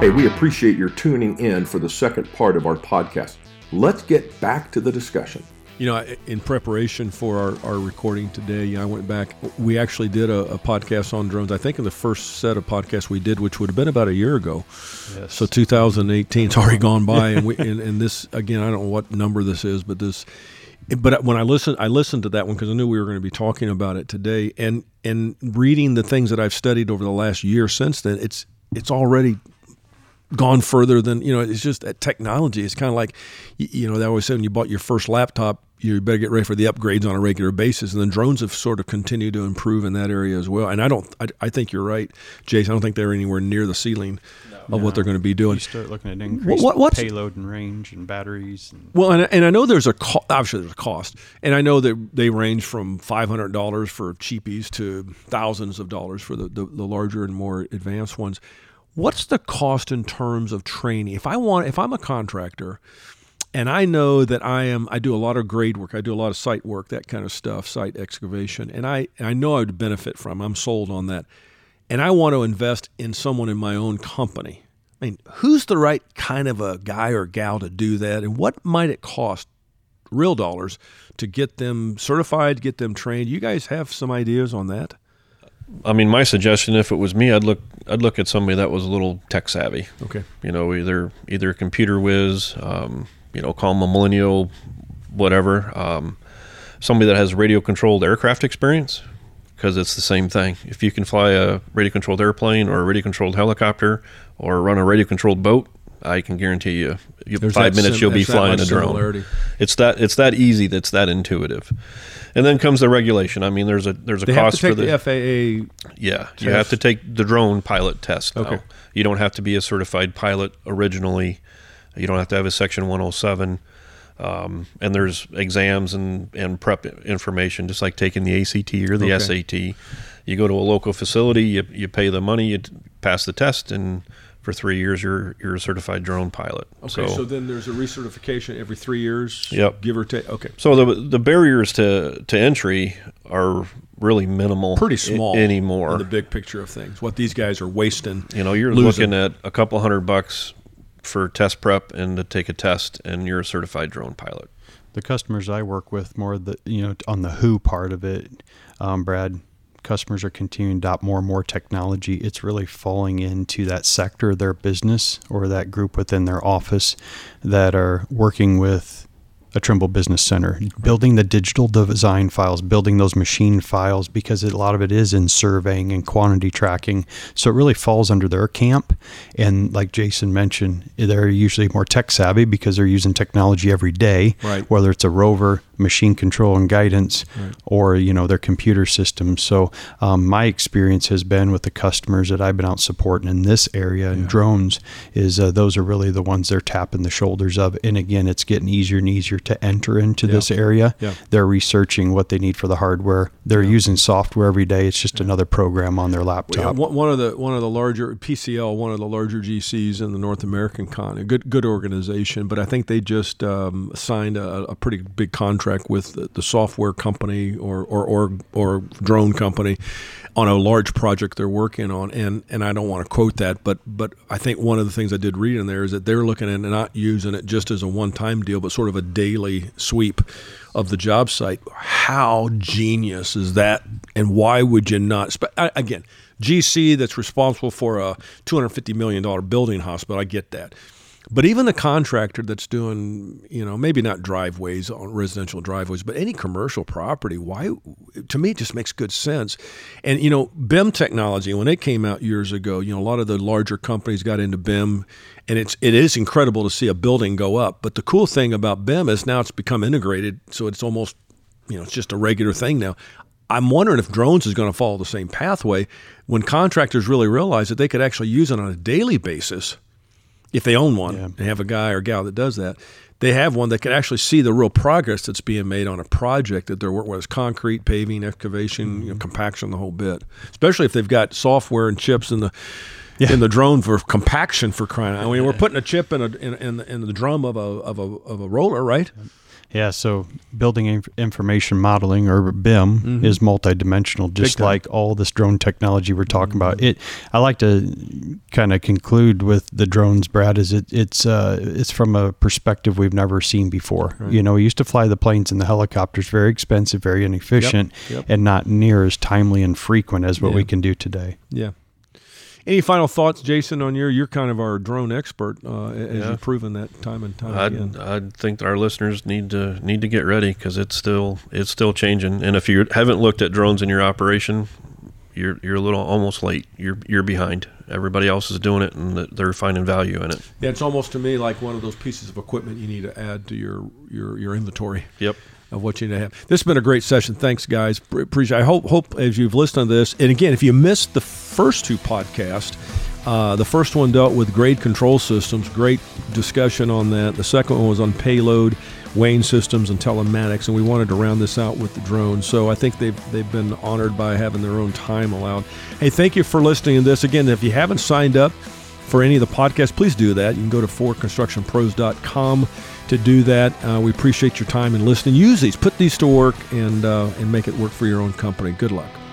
Hey, we appreciate your tuning in for the second part of our podcast. Let's get back to the discussion. You know, in preparation for our, our recording today, you know, I went back. We actually did a, a, podcast on drones. I think in the first set of podcasts we did, which would have been about a year ago. Yes. So 2018's already gone by, and, we, and, and this again, I don't know what number this is, but this. But when I listened, I listened to that one because I knew we were going to be talking about it today, and and reading the things that I've studied over the last year since then, it's it's already gone further than you know. It's just that technology. It's kind of like you know they always say when you bought your first laptop, you better get ready for the upgrades on a regular basis. And then drones have sort of continued to improve in that area as well. And I don't, I, I think you're right, Jason. I don't think they're anywhere near the ceiling of what they're going to be doing. You start looking at increased what, what's, payload and range and batteries. And well, and, and I know there's a co- obviously there's a cost, and I know that they range from five hundred dollars for cheapies to thousands of dollars for the, the, the larger and more advanced ones. What's the cost in terms of training? If I want, if I'm a contractor, and I know that I am, I do a lot of grade work, I do a lot of site work, that kind of stuff, site excavation, and I, I know I would benefit from. I'm sold on that, and I want to invest in someone in my own company. I mean, who's the right kind of a guy or gal to do that, and what might it cost, real dollars, to get them certified, get them trained? You guys have some ideas on that? I mean, my suggestion, if it was me, I'd look, I'd look at somebody that was a little tech savvy. Okay. You know, either either a computer whiz, um, you know, call them a millennial, whatever. Um, somebody that has radio controlled aircraft experience, because it's the same thing. If you can fly a radio controlled airplane or a radio controlled helicopter or run a radio controlled boat, I can guarantee you, you five minutes sim- you'll be flying a drone. It's that it's that easy. That's that intuitive. And then comes the regulation. I mean, there's a there's a they cost for the, the, FAA. Yeah, test. you have to take the drone pilot test. Okay, you don't have to be a certified pilot originally. You don't have to have a Section 107. Um, and there's exams and, and prep information, just like taking the ACT or the okay. SAT. You go to a local facility, you, you pay the money, you pass the test, and for three years you're you're a certified drone pilot. Okay, so, so then there's a recertification every three years. Yep, give or take. Okay, so the the barriers to to entry are really minimal, pretty small I- anymore. In the big picture of things, what these guys are wasting. You know, you're losing. looking at a couple hundred bucks for test prep and to take a test, and you're a certified drone pilot. The customers I work with, more the you know on the who part of it, um, Brad. Customers are continuing to adopt more and more technology. It's really falling into that sector of their business or that group within their office that are working with a Trimble Business Center, building the digital design files, building those machine files, because a lot of it is in surveying and quantity tracking. So it really falls under their camp. And like Jason mentioned, they're usually more tech savvy because they're using technology every day, right. whether it's a rover, machine control and guidance right. or you know their computer systems so um, my experience has been with the customers that i've been out supporting in this area and drones is uh, those are really the ones they're tapping the shoulders of. And again it's getting easier and easier to enter into yeah. this area. Yeah. they're researching what they need for the hardware. They're using software every day. It's just another program on their laptop. well, one of the one of the larger pcl one of the larger gcs in the north american con a good good organization but i think they just um, signed a, a pretty big contract contract with the, software company or, or, or, or drone company on a large project they're working on. And, and I don't want to quote that, but, but I think one of the things I did read in there is that they're looking at not using it just as a one time deal, but sort of a daily sweep of the job site. How genius is that? And why would you not? Again, GC that's responsible for a $250 million building hospital, I get that. But even the contractor that's doing, you know, maybe not driveways on residential driveways, but any commercial property, why, to me, it just makes good sense. And, you know, BIM technology, when it came out years ago, you know, a lot of the larger companies got into BIM and it's, it is incredible to see a building go up. But the cool thing about BIM is now it's become integrated. So it's almost, you know, it's just a regular thing now. I'm wondering if drones is going to follow the same pathway when contractors really realize that they could actually use it on a daily basis if they own one yeah. and have a guy or gal that does that, they have one that can actually see the real progress that's being made on a project that they're working with. concrete, paving, excavation, mm-hmm. you know, mm-hmm. compaction, the whole bit. Especially if they've got software and chips in the yeah. in the drone for compaction for crying out. I mean, we're putting a chip in a in, in, in the drum of a of a of a roller, right? Yeah, so building inf- information modeling or BIM Mhm. is multidimensional, just like all this drone technology we're talking about. It. I like to kind of conclude with the drones, Brad. Is it? It's uh, it's from a perspective we've never seen before. Right. You know, we used to fly the planes and the helicopters, very expensive, very inefficient, yep. and not near as timely and frequent as what Yeah. we can do today. Yeah. Any final thoughts, Jason, on your? You're kind of our drone expert, uh, as Yeah. you've proven that time and time I'd, again. I'd think our listeners need to need to get ready because it's still it's still changing. And if you haven't looked at drones in your operation, you're you're a little almost late. You're you're behind. Everybody else is doing it, and they're finding value in it. Yeah, it's almost to me like one of those pieces of equipment you need to add to your your, your inventory Yep. of what you need to have. This has been a great session. Thanks, guys. Pre- Appreciate. I hope hope as you've listened to this, and again, if you missed the first two podcasts, uh, the first one dealt with grade control systems. Great discussion on that. The second one was on payload. Weighing systems and telematics, and we wanted to round this out with the drones. So I think they've they've been honored by having their own time allowed. Hey, thank you for listening to this. Again, if you haven't signed up for any of the podcasts, please do that. You can go to forconstructionpros.com to do that. Uh, we appreciate your time and listening. Use these, put these to work, and uh, and make it work for your own company. Good luck.